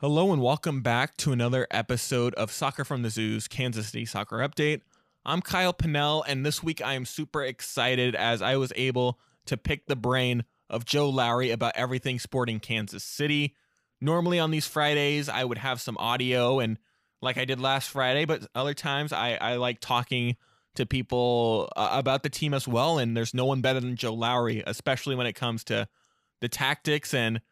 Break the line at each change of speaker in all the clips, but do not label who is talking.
Hello and welcome back to another episode of Soccer from the Zoo's Kansas City Soccer Update. I'm Kyle Pinnell, and this week I am super excited as I was able to pick the brain of Joe Lowry about everything sporting Kansas City. Normally on these Fridays, I would have some audio and like I did last Friday, but other times I, I like talking to people uh, about the team as well. And there's no one better than Joe Lowry, especially when it comes to the tactics and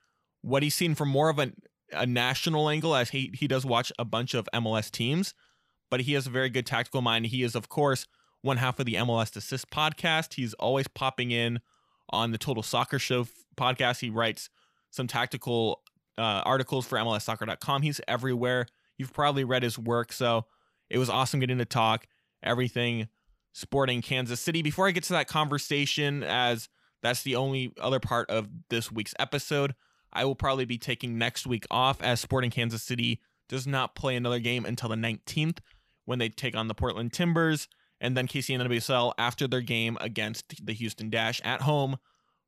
what he's seen from more of a, a national angle, as he, he does watch a bunch of MLS teams, but he has a very good tactical mind. He is, of course, one half of the MLS Assist podcast. He's always popping in on the Total Soccer Show podcast. He writes some tactical uh, articles for MLSsoccer.com. He's everywhere. You've probably read his work. So it was awesome getting to talk everything sporting Kansas City. Before I get to that conversation, as that's the only other part of this week's episode, I will probably be taking next week off as Sporting Kansas City does not play another game until the 19th when they take on the Portland Timbers and then KCNWSL after their game against the Houston Dash at home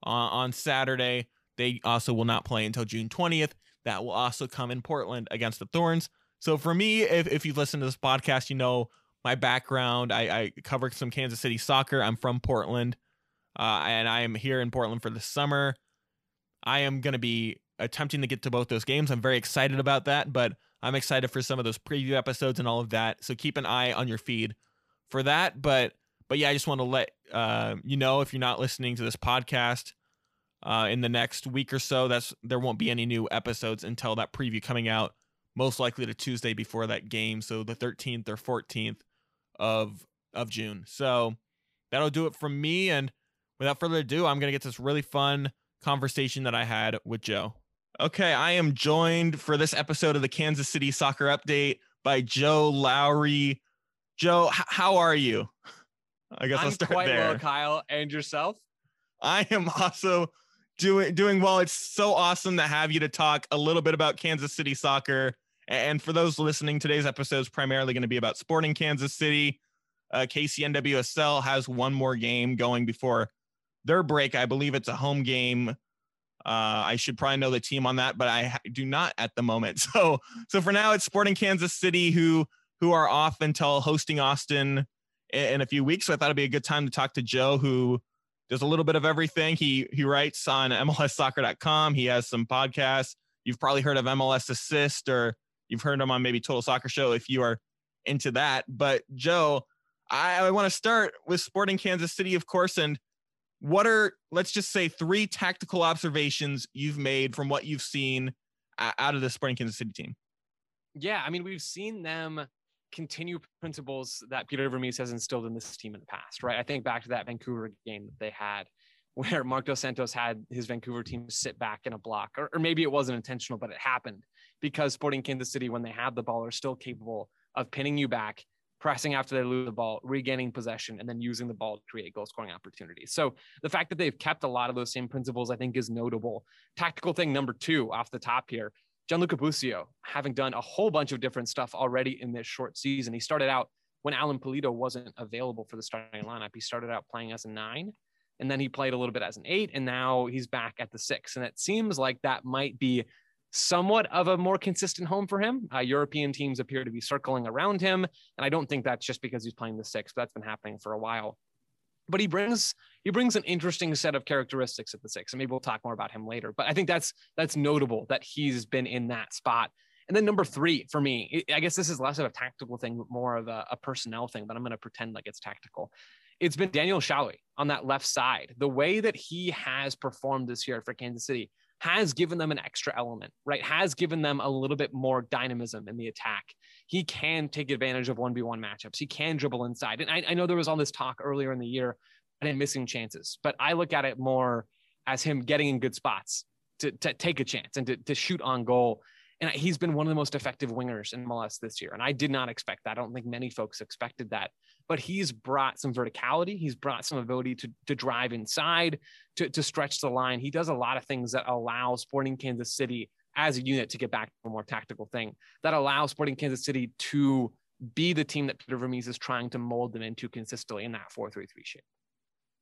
uh, on Saturday. They also will not play until June 20th. That will also come in Portland against the Thorns. So for me, if, if you've listened to this podcast, you know my background. I, I cover some Kansas City soccer. I'm from Portland, uh, and I am here in Portland for the summer. I am going to be attempting to get to both those games. I'm very excited about that, but I'm excited for some of those preview episodes and all of that. So keep an eye on your feed for that. But but yeah, I just want to let uh, you know if you're not listening to this podcast uh, in the next week or so, that's there won't be any new episodes until that preview coming out. Most likely to Tuesday before that game, so the 13th or 14th of of June. So that'll do it from me. And without further ado, I'm gonna get this really fun conversation that I had with Joe. Okay, I am joined for this episode of the Kansas City Soccer Update by Joe Lowry. Joe, h- how are you?
I guess I'm I'll start quite there. well, Kyle. And yourself?
I am also doing doing well. It's so awesome to have you to talk a little bit about Kansas City soccer. And for those listening, today's episode is primarily going to be about Sporting Kansas City. Uh, KCNWSL has one more game going before their break. I believe it's a home game. Uh, I should probably know the team on that, but I do not at the moment. So, so for now, it's Sporting Kansas City who who are off until hosting Austin in, in a few weeks. So I thought it'd be a good time to talk to Joe, who does a little bit of everything. He he writes on MLSsoccer.com. He has some podcasts. You've probably heard of MLS Assist, or you've heard him on maybe Total Soccer Show if you are into that. But Joe, I, I want to start with Sporting Kansas City, of course, and what are let's just say three tactical observations you've made from what you've seen out of the Sporting Kansas City team?
Yeah, I mean, we've seen them continue principles that Peter Vermes has instilled in this team in the past, right? I think back to that Vancouver game that they had where Marc Dos Santos had his Vancouver team sit back in a block, or, or maybe it wasn't intentional, but it happened because Sporting Kansas City, when they have the ball, are still capable of pinning you back pressing after they lose the ball, regaining possession, and then using the ball to create goal scoring opportunities. So the fact that they've kept a lot of those same principles, I think, is notable. Tactical thing number two off the top here. Gianluca Busio, having done a whole bunch of different stuff already in this short season. He started out when Alan Pulido wasn't available for the starting lineup. He started out playing as a nine, and then he played a little bit as an eight, and now he's back at the six. And it seems like that might be somewhat of a more consistent home for him. Uh, European teams appear to be circling around him, and I don't think that's just because he's playing the six. That's been happening for a while. But he brings he brings an interesting set of characteristics at the six, and maybe we'll talk more about him later. But I think that's that's notable that he's been in that spot. And then number three for me, I guess this is less of a tactical thing, but more of a, a personnel thing, but I'm going to pretend like it's tactical. It's been Daniel Salloi on that left side. The way that he has performed this year for Kansas City, has given them an extra element, right? Has given them a little bit more dynamism in the attack. He can take advantage of 1v1 matchups. He can dribble inside. And I, I know there was all this talk earlier in the year and missing chances, but I look at it more as him getting in good spots to, to take a chance and to, to shoot on goal. And he's been one of the most effective wingers in MLS this year. And I did not expect that. I don't think many folks expected that but he's brought some verticality. He's brought some ability to, to drive inside, to, to stretch the line. He does a lot of things that allow Sporting Kansas City as a unit to get back to a more tactical thing that allows Sporting Kansas City to be the team that Peter Vermes is trying to mold them into consistently in that 4 3 3 shape.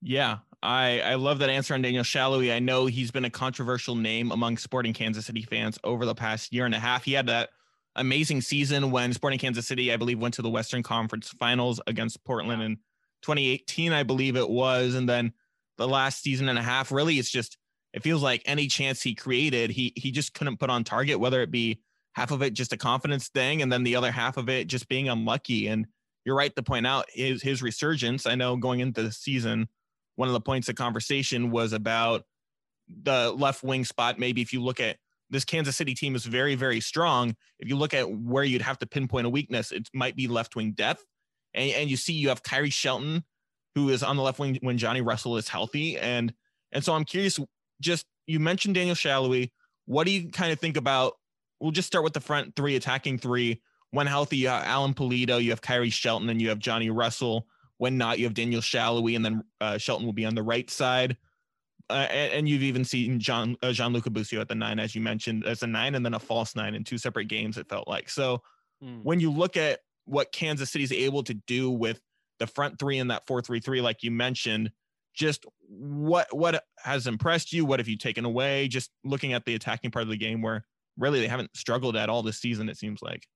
Yeah, I, I love that answer on Daniel Salloi. I know he's been a controversial name among sporting Kansas City fans over the past year and a half. He had that amazing season when Sporting Kansas City, I believe, went to the Western Conference Finals against Portland in 2018, I believe it was. And then the last season and a half, really, it's just it feels like any chance he created, he he just couldn't put on target, whether it be half of it just a confidence thing, and then the other half of it just being unlucky. And you're right to point out his his resurgence. I know going into the season one of the points of conversation was about the left wing spot. Maybe if you look at this Kansas City team is very, very strong. If you look at where you'd have to pinpoint a weakness, it might be left wing depth. And, and you see you have Khiry Shelton, who is on the left wing when Johnny Russell is healthy. And and so I'm curious, just you mentioned Daniel Salloi. What do you kind of think about? We'll just start with the front three, attacking three. When healthy, you have Alan Pulido, you have Khiry Shelton, and you have Johnny Russell. When not, you have Daniel Salloi, and then uh, Shelton will be on the right side. Uh, and, and, you've even seen John uh, Gianluca Busio at the nine, as you mentioned, as a nine and then a false nine in two separate games. It felt like so. Mm. When you look at what Kansas City is able to do with the front three in that four three three, like you mentioned, just what what has impressed you? What have you taken away? Just looking at the attacking part of the game, where really they haven't struggled at all this season. It seems like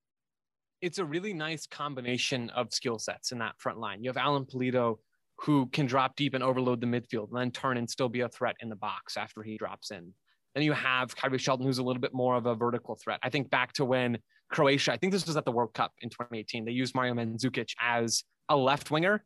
it's a really nice combination of skill sets in that front line. You have Alan Pulido, who can drop deep and overload the midfield and then turn and still be a threat in the box after he drops in. Then you have Khiry Shelton, who's a little bit more of a vertical threat. I think back to when Croatia, I think this was at the World Cup in 2018, they used Mario Mandzukic as a left winger.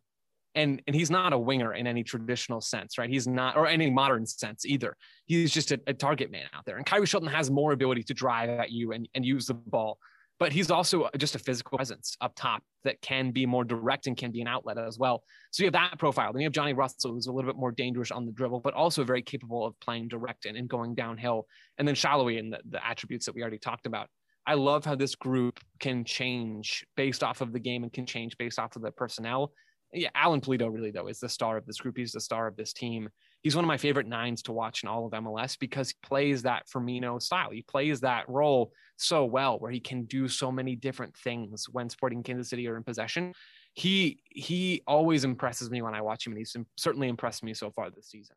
And, and he's not a winger in any traditional sense, right? He's not, or any modern sense either. He's just a, a target man out there. And Khiry Shelton has more ability to drive at you and, and use the ball but he's also just a physical presence up top that can be more direct and can be an outlet as well. So you have that profile. Then you have Johnny Russell, who's a little bit more dangerous on the dribble, but also very capable of playing direct and, and going downhill. And then Salloi and the, the attributes that we already talked about. I love how this group can change based off of the game and can change based off of the personnel. Yeah, Alan Pulido really though is the star of this group. He's the star of this team he's one of my favorite nines to watch in all of MLS because he plays that Firmino style. He plays that role so well where he can do so many different things when Sporting Kansas City are in possession. He he always impresses me when I watch him, and he's certainly impressed me so far this season.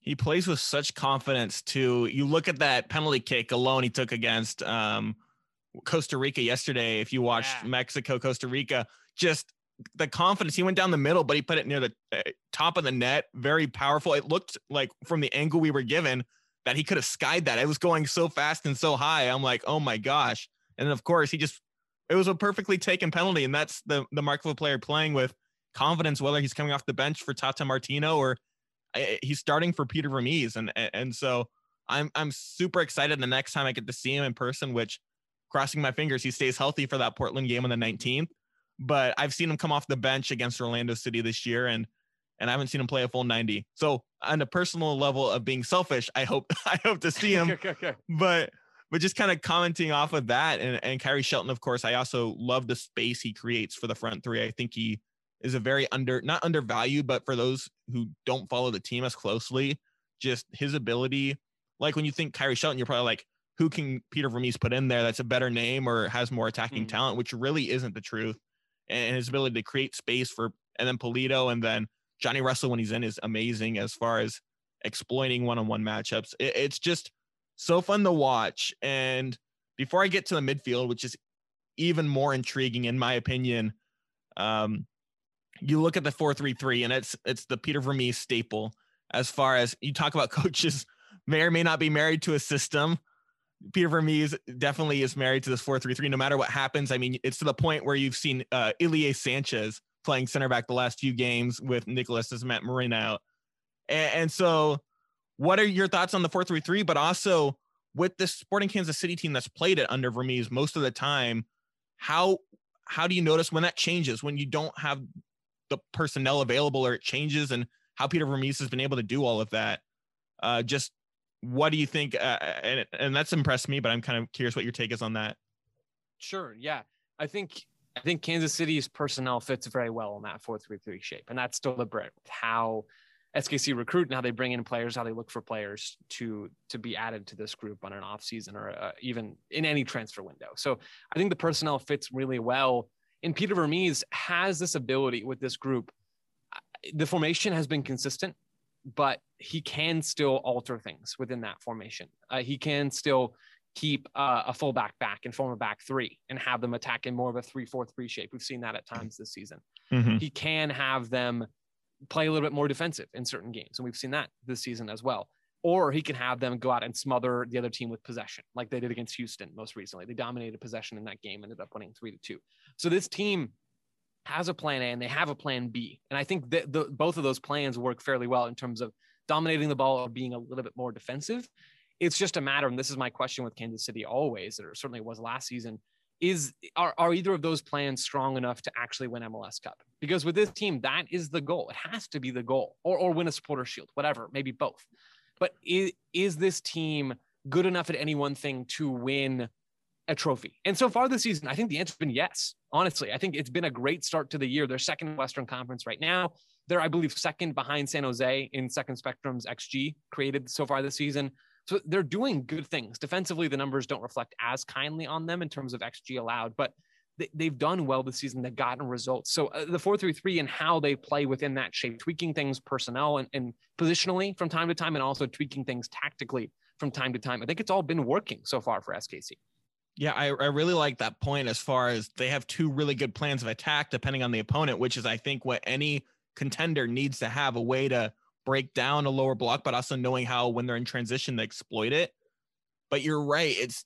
He plays with such confidence too. You look at that penalty kick alone he took against um, Costa Rica yesterday. If you watched yeah. Mexico Costa Rica, just the confidence. He went down the middle, but he put it near the uh, top of the net. Very powerful. It looked like from the angle we were given that he could have skied that. It was going so fast and so high. I'm like, oh my gosh. And of course he just it was a perfectly taken penalty. And that's the the mark of a player playing with confidence, whether he's coming off the bench for Tata Martino or uh, he's starting for Peter Vermes. And and so I'm I'm super excited the next time I get to see him in person, which crossing my fingers he stays healthy for that Portland game on the 19th but I've seen him come off the bench against Orlando City this year and and I haven't seen him play a full 90. So on a personal level of being selfish, I hope I hope to see him. okay, okay. But but just kind of commenting off of that and, and Khiry Shelton, of course, I also love the space he creates for the front three. I think he is a very under not undervalued, but for those who don't follow the team as closely, just his ability. Like when you think Khiry Shelton, you're probably like, who can Peter Vermes put in there that's a better name or has more attacking mm. talent, which really isn't the truth and his ability to create space for and then Pulido and then Johnny Russell when he's in is amazing as far as exploiting one-on-one matchups. It, it's just so fun to watch. And before I get to the midfield, which is even more intriguing in my opinion, um, you look at the four-three-three, and it's it's the Peter Vermes staple. As far as you talk about coaches may or may not be married to a system, Peter Vermes definitely is married to this 4-3-3 no matter what happens. I mean, it's to the point where you've seen uh, Ilie Sanchez playing center back the last few games with Nicholas Isimat-Mirin out. And, and, so what are your thoughts on the 4-3-3 but also with this Sporting Kansas City team that's played it under Vermes most of the time, how how do you notice when that changes when you don't have the personnel available or it changes and how Peter Vermes has been able to do all of that? Uh, just what do you think? Uh, and and that's impressed me, but I'm kind of curious what your take is on that.
Sure. Yeah, I think I think Kansas City's personnel fits very well in that four three three shape, and that's deliberate with how SKC recruit and how they bring in players, how they look for players to to be added to this group on an off season or uh, even in any transfer window. So I think the personnel fits really well. And Peter Vermes has this ability with this group the formation has been consistent, but he can still alter things within that formation. Uh, he can still keep uh, a fullback back and form a back three and have them attack in more of a three-four-three shape. We've seen that at times this season. Mm-hmm. He can have them play a little bit more defensive in certain games, and we've seen that this season as well. Or he can have them go out and smother the other team with possession, like they did against Houston most recently. They dominated possession in that game, ended up winning three to two. So this team has a plan A and they have a plan B. And I think that the, both of those plans work fairly well in terms of dominating the ball or being a little bit more defensive. It's just a matter, and this is my question with Kansas City always, or certainly was last season, is are, are either of those plans strong enough to actually win MLS Cup? Because with this team, that is the goal. It has to be the goal, or, or win a supporter shield, whatever, maybe both. But is, is this team good enough at any one thing to win a trophy? And so far this season, I think the answer's been yes. Honestly, I think it's been a great start to the year. They're second Western Conference right now. They're, I believe, second behind San Jose in Second Spectrum's XG created so far this season. So they're doing good things. Defensively, the numbers don't reflect as kindly on them in terms of XG allowed, but they, have done well this season. They've gotten results. So uh, the four three three and how they play within that shape, tweaking things personnel and, and positionally from time to time, and also tweaking things tactically from time to time. I think it's all been working so far for SKC.
Yeah, I, I really like that point as far as they have two really good plans of attack depending on the opponent, which is I think what any contender needs to have a way to break down a lower block, but also knowing how when they're in transition to exploit it. But you're right, it's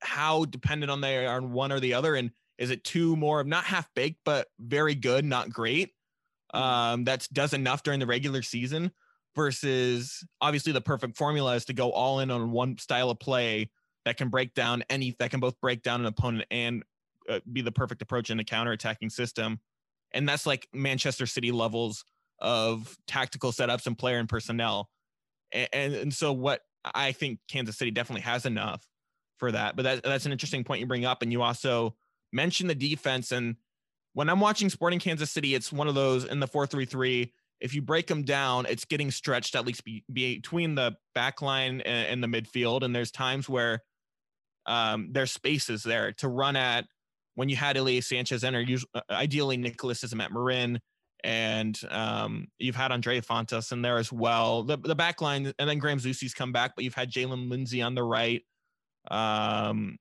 how dependent on they are on one or the other. And is it two more of not half baked, but very good, not great? Mm-hmm. Um, that does enough during the regular season versus obviously the perfect formula is to go all in on one style of play that can break down any that can both break down an opponent and uh, be the perfect approach in a counter-attacking system. And that's like manchester city levels of tactical setups and player and personnel. And, and, and so what i think kansas city definitely has enough for that. But that, that's an interesting point you bring up. And you also mentioned the defense. And when i'm watching sporting kansas city it's one of those in the 433 if you break them down, it's getting stretched at least be, between the back line and, and, the midfield. And there's times where um, there's spaces there to run at when you had Ilie Sanchez enter. Usually, uh, ideally, Nicholas Isimat-Mirin, and um, you've had Andre Fontas in there as well. The the back line, and then Graham Zusi's come back, but you've had Jaylin Lindsey on the right. Um,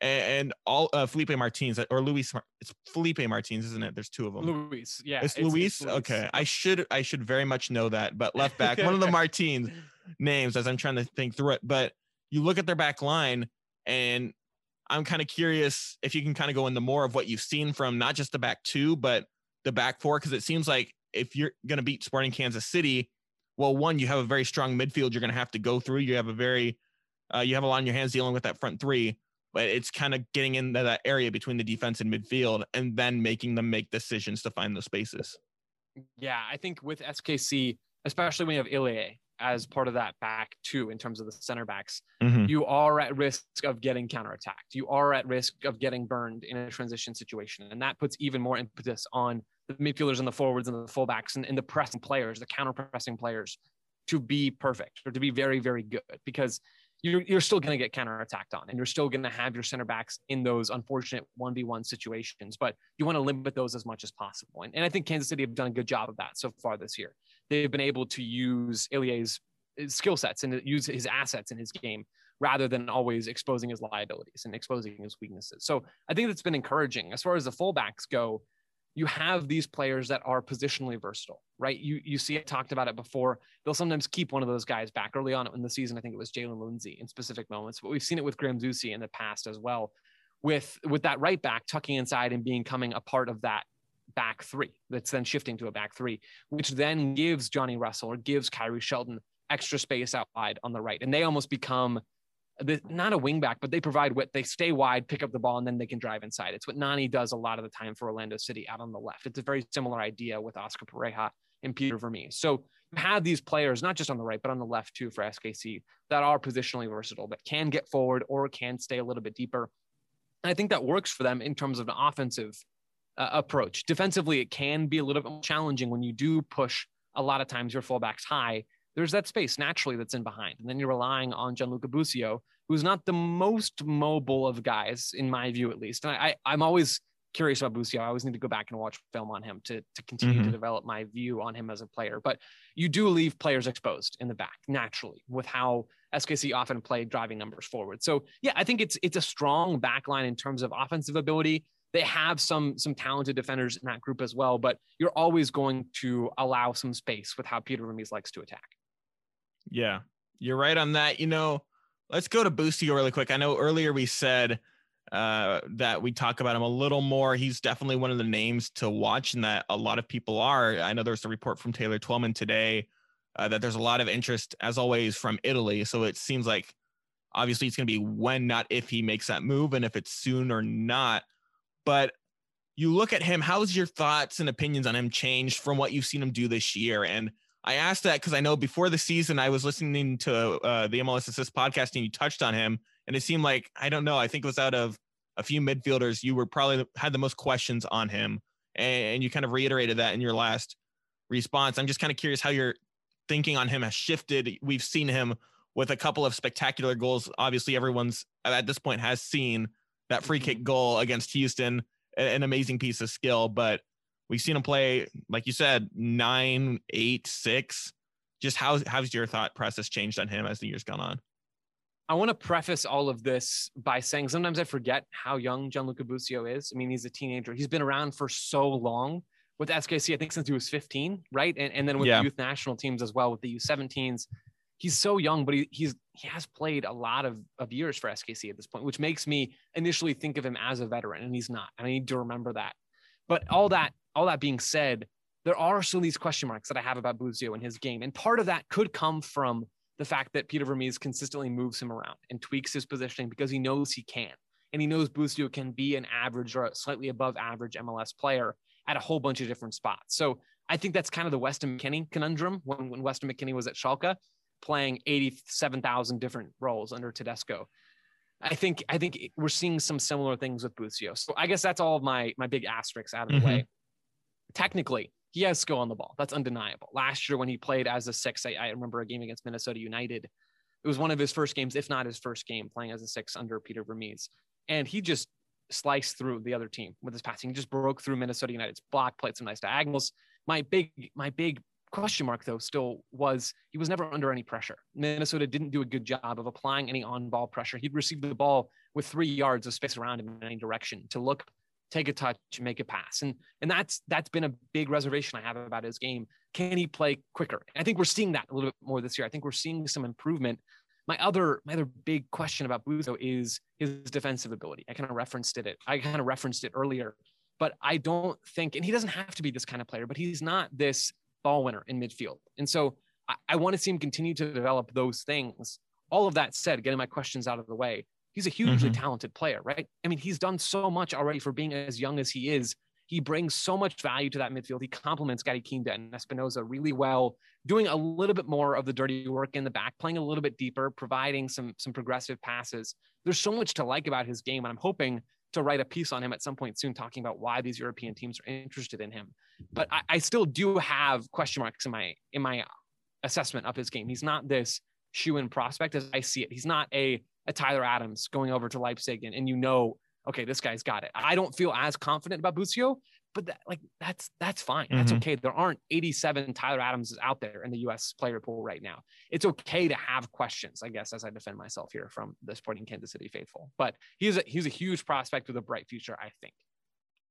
and, all uh, Felipe Martins or Luis. It's Felipe Martins, isn't it? There's two of them.
Luis, yeah.
It's, it's Luis. It's okay, I should I should very much know that, but left back, one of the Martins names as I'm trying to think through it. But you look at their back line, and I'm kind of curious if you can kind of go into more of what you've seen from not just the back two, but the back four, because it seems like if you're going to beat Sporting Kansas City, well, one, you have a very strong midfield you're going to have to go through. You have a very, uh, you have a lot on your hands dealing with that front three, but it's kind of getting into that area between the defense and midfield and then making them make decisions to find those spaces.
Yeah, I think with SKC, especially when you have Ilie, as part of that back two in terms of the center backs, mm-hmm. you are at risk of getting counterattacked. You are at risk of getting burned in a transition situation. And that puts even more impetus on the midfielders and the forwards and the fullbacks and, and the pressing players, the counter pressing players to be perfect or to be very, very good because you're, you're still going to get counterattacked on and you're still going to have your center backs in those unfortunate 1v1 situations, but you want to limit those as much as possible. And, and I think Kansas City have done a good job of that so far this year they've been able to use Ilie's uh, skill sets and use his assets in his game rather than always exposing his liabilities and exposing his weaknesses. So I think that's been encouraging. As far as the fullbacks go, you have these players that are positionally versatile, right? You you see it talked about it before. They'll sometimes keep one of those guys back early on in the season. I think it was Jaylin Lindsey in specific moments, but we've seen it with Graham Zusi in the past as well, with with that right back tucking inside and becoming a part of that back three that's then shifting to a back three, which then gives Johnny Russell or gives Khiry Shelton extra space out wide on the right. And they almost become the, not a wing back, but they provide what they stay wide, pick up the ball, and then they can drive inside. It's what Nani does a lot of the time for Orlando City out on the left. It's a very similar idea with Oscar Pareja and Peter Vermes. So you have these players, not just on the right, but on the left too for SKC that are positionally versatile, that can get forward or can stay a little bit deeper. And I think that works for them in terms of an offensive uh, approach. Defensively, it can be a little bit more challenging when you do push a lot of times your fullbacks high. There's that space naturally that's in behind. And then you're relying on Gianluca Busio, who's not the most mobile of guys, in my view, at least. And I, I'm always curious about Busio. I always need to go back and watch film on him to, to continue
Mhm.
to develop my view on him as a player. But you do leave players exposed in the back naturally with how SKC often play driving numbers forward. So yeah, I think it's it's a strong back line in terms of offensive ability. They have some some talented defenders in that group as well, but you're always going to allow some space with how Peter Vermes likes to attack.
Yeah, you're right on that. You know, let's go to Busio really quick. I know earlier we said uh, that we talk about him a little more. He's definitely one of the names to watch, and that a lot of people are. I know there's a report from Taylor Twellman today uh, that there's a lot of interest, as always, from Italy. So it seems like obviously it's going to be when, not if, he makes that move, and if it's soon or not. But you look at him. How's your thoughts and opinions on him changed from what you've seen him do this year? And I asked that because I know before the season I was listening to uh, the MLS Assist podcast and you touched on him, and it seemed like I don't know. I think it was out of a few midfielders, you were probably had the most questions on him, and you kind of reiterated that in your last response. I'm just kind of curious how your thinking on him has shifted. We've seen him with a couple of spectacular goals. Obviously, everyone's at this point has seen that free kick mm-hmm. goal against Houston, an amazing piece of skill, but we've seen him play, like you said, nine, eight, six. Just how how's your thought process changed on him as the years gone on?
I want to preface all of this by saying sometimes I forget how young Gianluca Busio is. I mean, he's a teenager. He's been around for so long with SKC, I think since he was 15, right? And, and then with
Yeah.
the youth national teams as well, with the U17s. He's so young, but he, he's he has played a lot of, of years for SKC at this point, which makes me initially think of him as a veteran, and he's not. And I need to remember that. But all that all that being said, there are still these question marks that I have about Busio and his game, and part of that could come from the fact that Peter Vermes consistently moves him around and tweaks his positioning because he knows he can. And he knows Busio can be an average or slightly above average MLS player at a whole bunch of different spots. So I think that's kind of the Weston McKennie conundrum when, when Weston McKennie was at Schalke playing 87,000 different roles under Tedesco. I think I think we're seeing some similar things with Busio. So I guess that's all of my my big asterisks out of the
Mhm.
way. Technically, he has skill on the ball. That's undeniable. Last year when he played as a six, I, I remember a game against Minnesota United. It was one of his first games, if not his first game, playing as a six under Peter Vermes. And he just sliced through the other team with his passing. He just broke through Minnesota United's block, played some nice diagonals. My big, my big question mark though still was he was never under any pressure. Minnesota didn't do a good job of applying any on-ball pressure. He'd received the ball with three yards of space around him in any direction to look, take a touch, make a pass, and and that's that's been a big reservation I have about his game. Can he play quicker? I think we're seeing that a little bit more this year. I think we're seeing some improvement. My other my other big question about Busio is his defensive ability. I kind of referenced it. I kind of referenced it earlier, but I don't think, and he doesn't have to be this kind of player, but he's not this ball winner in midfield. And so I, I want to see him continue to develop those things. All of that said, getting my questions out of the way, he's a hugely
Mhm.
talented player, right? I mean, he's done so much already for being as young as he is. He brings so much value to that midfield. He complements Gadi Kinda and Espinoza really well, doing a little bit more of the dirty work in the back, playing a little bit deeper, providing some some progressive passes. There's so much to like about his game, and I'm hoping to write a piece on him at some point soon, talking about why these European teams are interested in him. But I, I still do have question marks in my in my assessment of his game. He's not this shoe-in prospect as I see it. He's not a a Tyler Adams going over to Leipzig and, and you know, okay, this guy's got it. I don't feel as confident about Busio, but that, like that's that's fine. That's
Mhm.
okay. There aren't 87 Tyler Adams out there in the US player pool right now. It's okay to have questions, I guess, as I defend myself here from the Sporting Kansas City faithful. But he's a he's a huge prospect with a bright future, I think.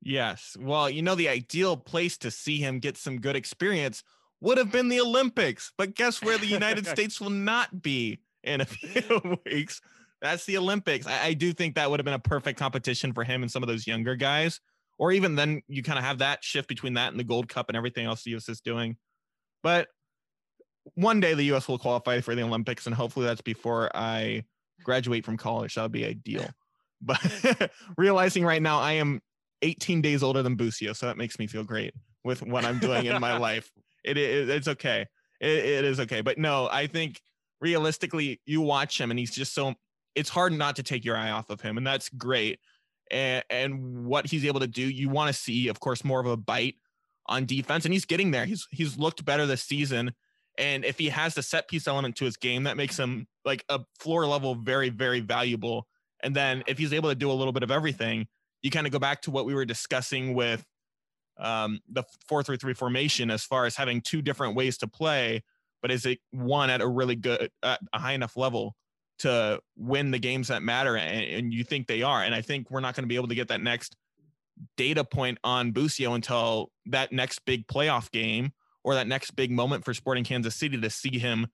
Yes. Well, you know, the ideal place to see him get some good experience would have been the Olympics. But guess where the United States will not be in a few weeks? That's the Olympics. I, I do think that would have been a perfect competition for him and some of those younger guys. Or even then, you kind of have that shift between that and the Gold Cup and everything else the US is doing. But one day the US will qualify for the Olympics, and hopefully that's before I graduate from college. That would be ideal. But realizing right now I am 18 days older than Busio, so that makes me feel great with what I'm doing in my life. It, it it's okay. It, it is okay. But no, I think realistically, you watch him and he's just so. It's hard not to take your eye off of him, and that's great. And and what he's able to do, you want to see, of course, more of a bite on defense, and he's getting there. He's he's looked better this season. And if he has the set piece element to his game, that makes him like a floor level, very, very valuable. And then if he's able to do a little bit of everything, you kind of go back to what we were discussing with um, the 4-3-3 formation as far as having two different ways to play, but is it one at a really good, a high enough level to win the games that matter? And, and you think they are. And I think we're not going to be able to get that next data point on Busio until that next big playoff game or that next big moment for Sporting Kansas City to see him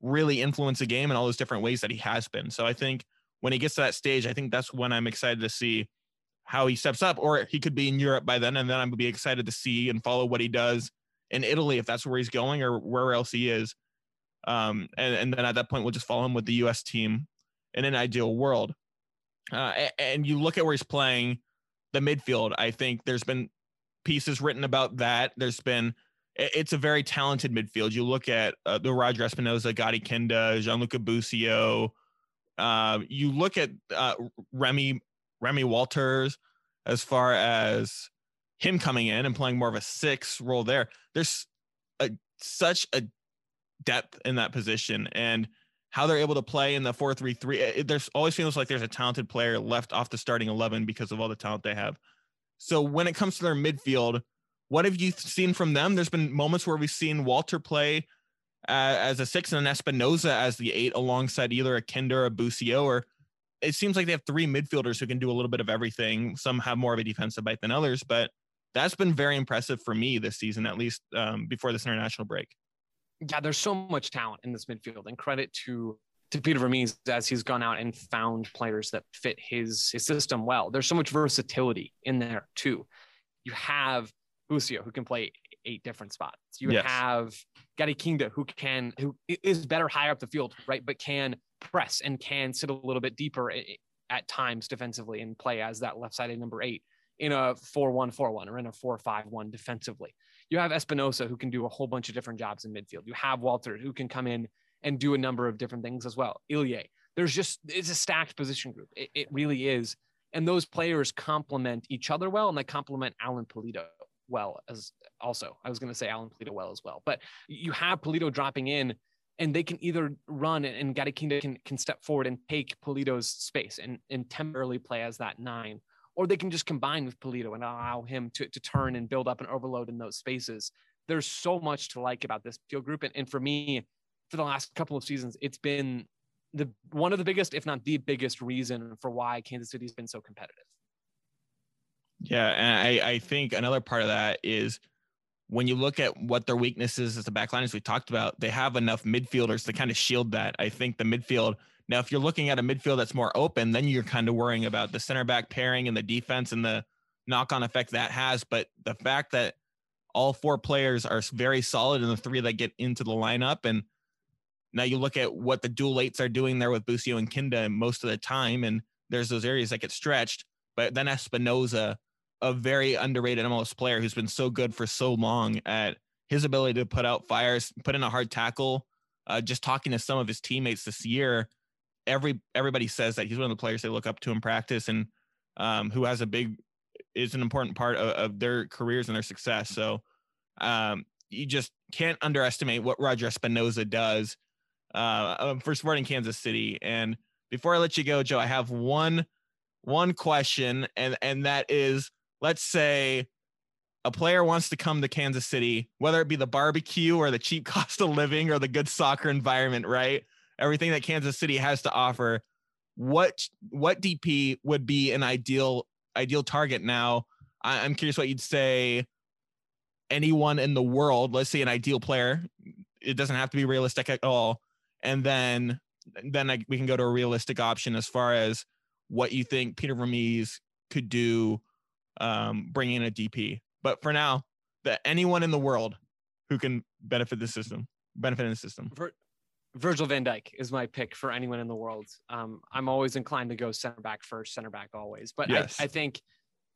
really influence a game in all those different ways that he has been. So I think when he gets to that stage, I think that's when I'm excited to see how he steps up, or he could be in Europe by then, and then I'm gonna be excited to see and follow what he does in Italy if that's where he's going or where else he is. Um, and, and then at that point, we'll just follow him with the U.S. team in an ideal world. Uh, and you look at where he's playing the midfield. I think there's been pieces written about that. There's been it's a very talented midfield. You look at uh, the Roger Espinoza, Gadi Kinda, Gianluca Busio. Uh, you look at uh, Remy Remi Walters as far as him coming in and playing more of a six role there. There's a, such a depth in that position and how they're able to play in the 4-3-3 there's always feels like there's a talented player left off the starting 11 because of all the talent they have so when it comes to their midfield what have you seen from them? There's been moments where we've seen Walter play uh, as a six and an Espinoza as the eight alongside either a Kinda or a Busio. Or it seems like they have three midfielders who can do a little bit of everything. Some have more of a defensive bite than others, but that's been very impressive for me this season, at least um, before this international break.
Yeah, there's so much talent in this midfield, and credit to to Peter Vermes as he's gone out and found players that fit his his system well. There's so much versatility in there too. You have Busio, who can play eight different spots. You yes. have Gadi Kinda, who can who is better higher up the field, right? But can press and can sit a little bit deeper at times defensively and play as that left-sided number eight in a 4-1-4-1 or in a 4-5-1 defensively. You have Espinoza who can do a whole bunch of different jobs in midfield. You have Walter who can come in and do a number of different things as well. Ilie. There's just it's a stacked position group. It, it really is. And those players complement each other well and they complement Alan Pulido well as also. I was going to say Alan Pulido well as well, but you have Pulido dropping in and they can either run and Gadi Kinda can, can step forward and take Pulido's space and, and temporarily play as that nine, or they can just combine with Pulido and allow him to, to turn and build up an overload in those spaces. There's so much to like about this field group. And, and for me, for the last couple of seasons, it's been the one of the biggest, if not the biggest reason for why Kansas City's been so competitive.
Yeah, and I, I think another part of that is when you look at what their weaknesses as the back line, as we talked about, they have enough midfielders to kind of shield that. I think the midfield now, if you're looking at a midfield that's more open, then you're kind of worrying about the center back pairing and the defense and the knock on effect that has. But the fact that all four players are very solid in the three that get into the lineup. And now you look at what the dual eights are doing there with Busio and Kinda most of the time. And there's those areas that get stretched. But then Espinoza a very underrated MLS player who's been so good for so long at his ability to put out fires, put in a hard tackle. Uh, just talking to some of his teammates this year, every everybody says that he's one of the players they look up to in practice and um, who has a big is an important part of, of their careers and their success. So um, you just can't underestimate what Roger Espinoza does uh, um, for Sporting Kansas City. And before I let you go, Joe, I have one one question, and and that is let's say a player wants to come to Kansas City, whether it be the barbecue or the cheap cost of living or the good soccer environment, right? Everything that Kansas City has to offer. What what DP would be an ideal ideal target now? I, I'm curious what you'd say. Anyone in the world, let's say an ideal player. It doesn't have to be realistic at all. And then then I, we can go to a realistic option as far as what you think Peter Vermes could do um, bringing in a DP. But for now, that anyone in the world who can benefit the system, benefit in the system.
Vir- Virgil van Dijk is my pick for anyone in the world. Um, I'm always inclined to go center back first, center back always. But yes. I, I, think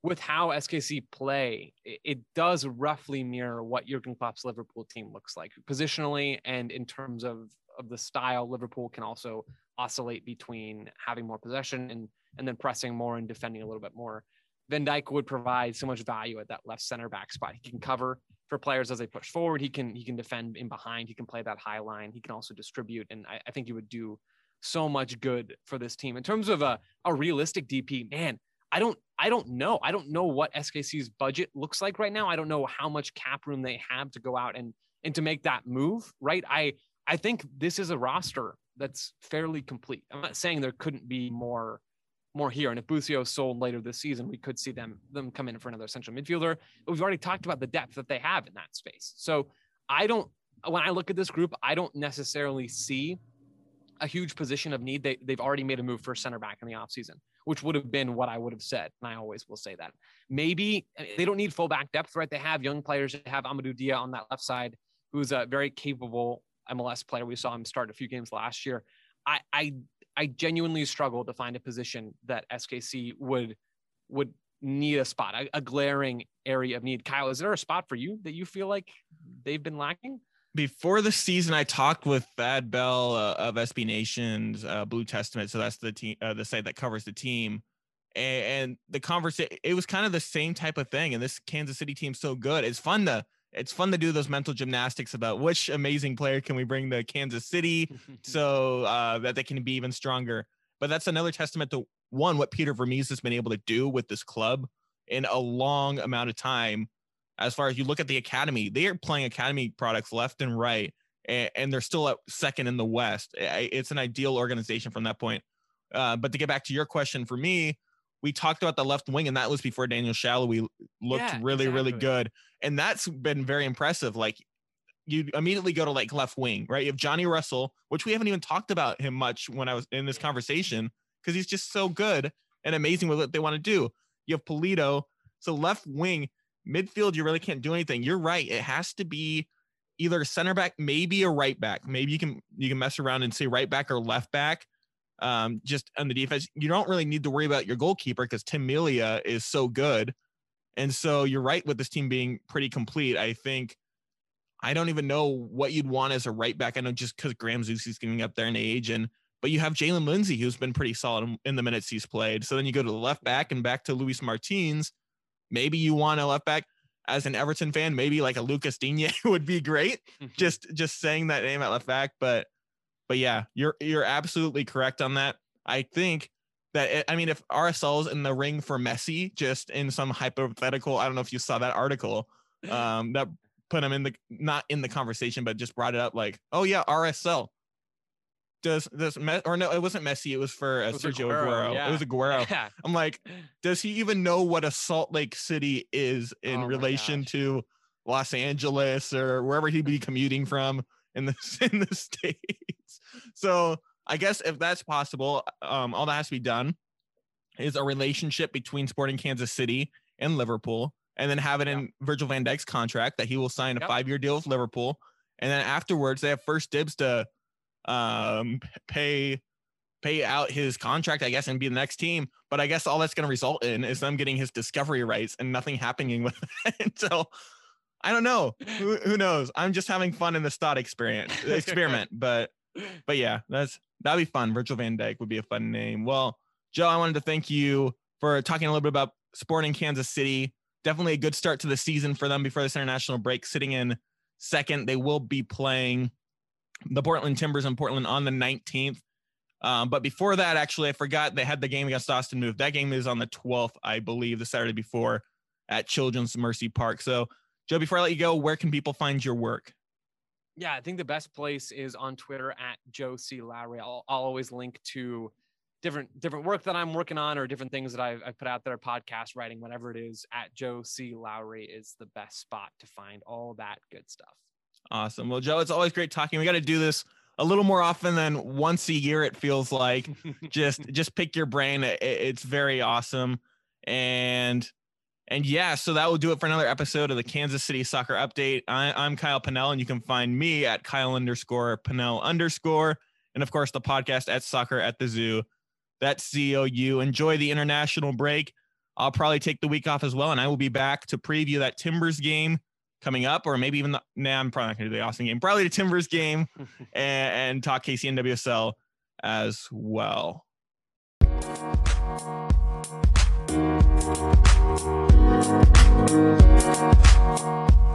with how SKC play, it, it, does roughly mirror what Jurgen Klopp's Liverpool team looks like positionally and in terms of of the style. Liverpool can also oscillate between having more possession and and then pressing more and defending a little bit more. Van Dijk would provide so much value at that left center back spot. He can cover for players as they push forward. He can he can defend in behind. He can play that high line. He can also distribute, and I, I think he would do so much good for this team in terms of a, a realistic DP. Man, I don't I don't know. I don't know what SKC's budget looks like right now. I don't know how much cap room they have to go out and and to make that move, right? I I think this is a roster that's fairly complete. I'm not saying there couldn't be more more here. And if Busio sold later this season, we could see them them come in for another central midfielder. But we've already talked about the depth that they have in that space. So I don't when I look at this group, I don't necessarily see a huge position of need. They they've already made a move for center back in the offseason, which would have been what I would have said. And I always will say that. Maybe eh, they don't need full back depth, right? They have young players. They have Amadou Dia on that left side, who's a very capable MLS player. We saw him start a few games last year. I I I genuinely struggle to find a position that SKC would would need a spot, a, a, glaring area of need. Kyle, is there a spot for you that you feel like they've been lacking?
Before the season, I talked with Thad Bell uh, of SB Nation's uh, Blue Testament, so that's the team, uh, the site that covers the team, and, and the conversation. It was kind of the same type of thing. And this Kansas City team's so good. It's fun to it's fun to do those mental gymnastics about which amazing player can we bring to Kansas City so uh, that they can be even stronger. But that's another testament to one what Peter Vermes has been able to do with this club in a long amount of time. As far as you look at the academy, they are playing academy products left and right, and, and they're still at second in the West. It's an ideal organization from that point. Uh, but to get back to your question, for me, we talked about the left wing, and that was before Daniel Salloi looked yeah, really, exactly. really good. And that's been very impressive. Like you immediately go to like left wing, right? You have Johnny Russell, which we haven't even talked about him much when I was in this conversation because he's just so good and amazing with what they want to do. You have Pulido, So left wing, midfield, you really can't do anything. You're right. It has to be either a center back, maybe a right back. Maybe you can you can mess around and say right back or left back um, just on the defense. You don't really need to worry about your goalkeeper because Tim Melia is so good. And so you're right with this team being pretty complete. I think I don't even know what you'd want as a right back. I know just because Graham Zusi's getting up there in age, and but you have Jaylin Lindsey who's been pretty solid in the minutes he's played. So then you go to the left back and back to Luis Martins. Maybe you want a left back as an Everton fan. Maybe like a Lucas Digne would be great. just just saying that name at left back, but but yeah, you're you're absolutely correct on that. I think that it, I mean, if RSL's in the ring for Messi, just in some hypothetical, I don't know if you saw that article um, that put him in the not in the conversation, but just brought it up like, oh yeah, RSL. Does this or no? It wasn't Messi. It was for uh, it was Sergio Aguero. Aguero. Yeah. It was Aguero. Yeah. I'm like, does he even know what a Salt Lake City is in oh relation to Los Angeles or wherever he'd be commuting from in the in the so I guess if that's possible, um, all that has to be done is a relationship between Sporting Kansas City and Liverpool, and then have it in Virgil van Dijk's contract that he will sign a yep. five year deal with Liverpool, and then afterwards they have first dibs to um, pay pay out his contract, I guess, and be the next team. But I guess all that's going to result in is them getting his discovery rights and nothing happening with it. so I don't know. Who, who knows? I'm just having fun in this thought experience experiment, but but yeah, that's that'd be fun. Virgil van Dijk would be a fun name. Well, Joe, I wanted to thank you for talking a little bit about Sporting Kansas City. Definitely a good start to the season for them before this international break. Sitting in second, they will be playing the Portland Timbers in Portland on the 19th. Um, but before that, actually, I forgot they had the game against Austin Move. That game is on the 12th, I believe, the Saturday before at Children's Mercy Park. So, Joe, before I let you go, where can people find your work?
Yeah, I think the best place is on Twitter at Joe C. Lowry. I'll, I'll always link to different different work that I'm working on or different things that I've, I've put out there, podcast writing, whatever it is. At Joe C. Lowry is the best spot to find all that good stuff.
Awesome. Well, Joe, it's always great talking. We got to do this a little more often than once a year. It feels like just just pick your brain. It, it's very awesome, and and yeah, so that will do it for another episode of the Kansas City Soccer Update. I, am Kyle Pennell, and you can find me at Kyle underscore Pennell underscore, and of course the podcast at Soccer at the Zoo. That's Z O U. Enjoy the international break. I'll probably take the week off as well, and I will be back to preview that Timbers game coming up, or maybe even the. Nah, I'm probably not going to do the Austin game. Probably the Timbers game, and, and talk KCNWSL as well. Thank you.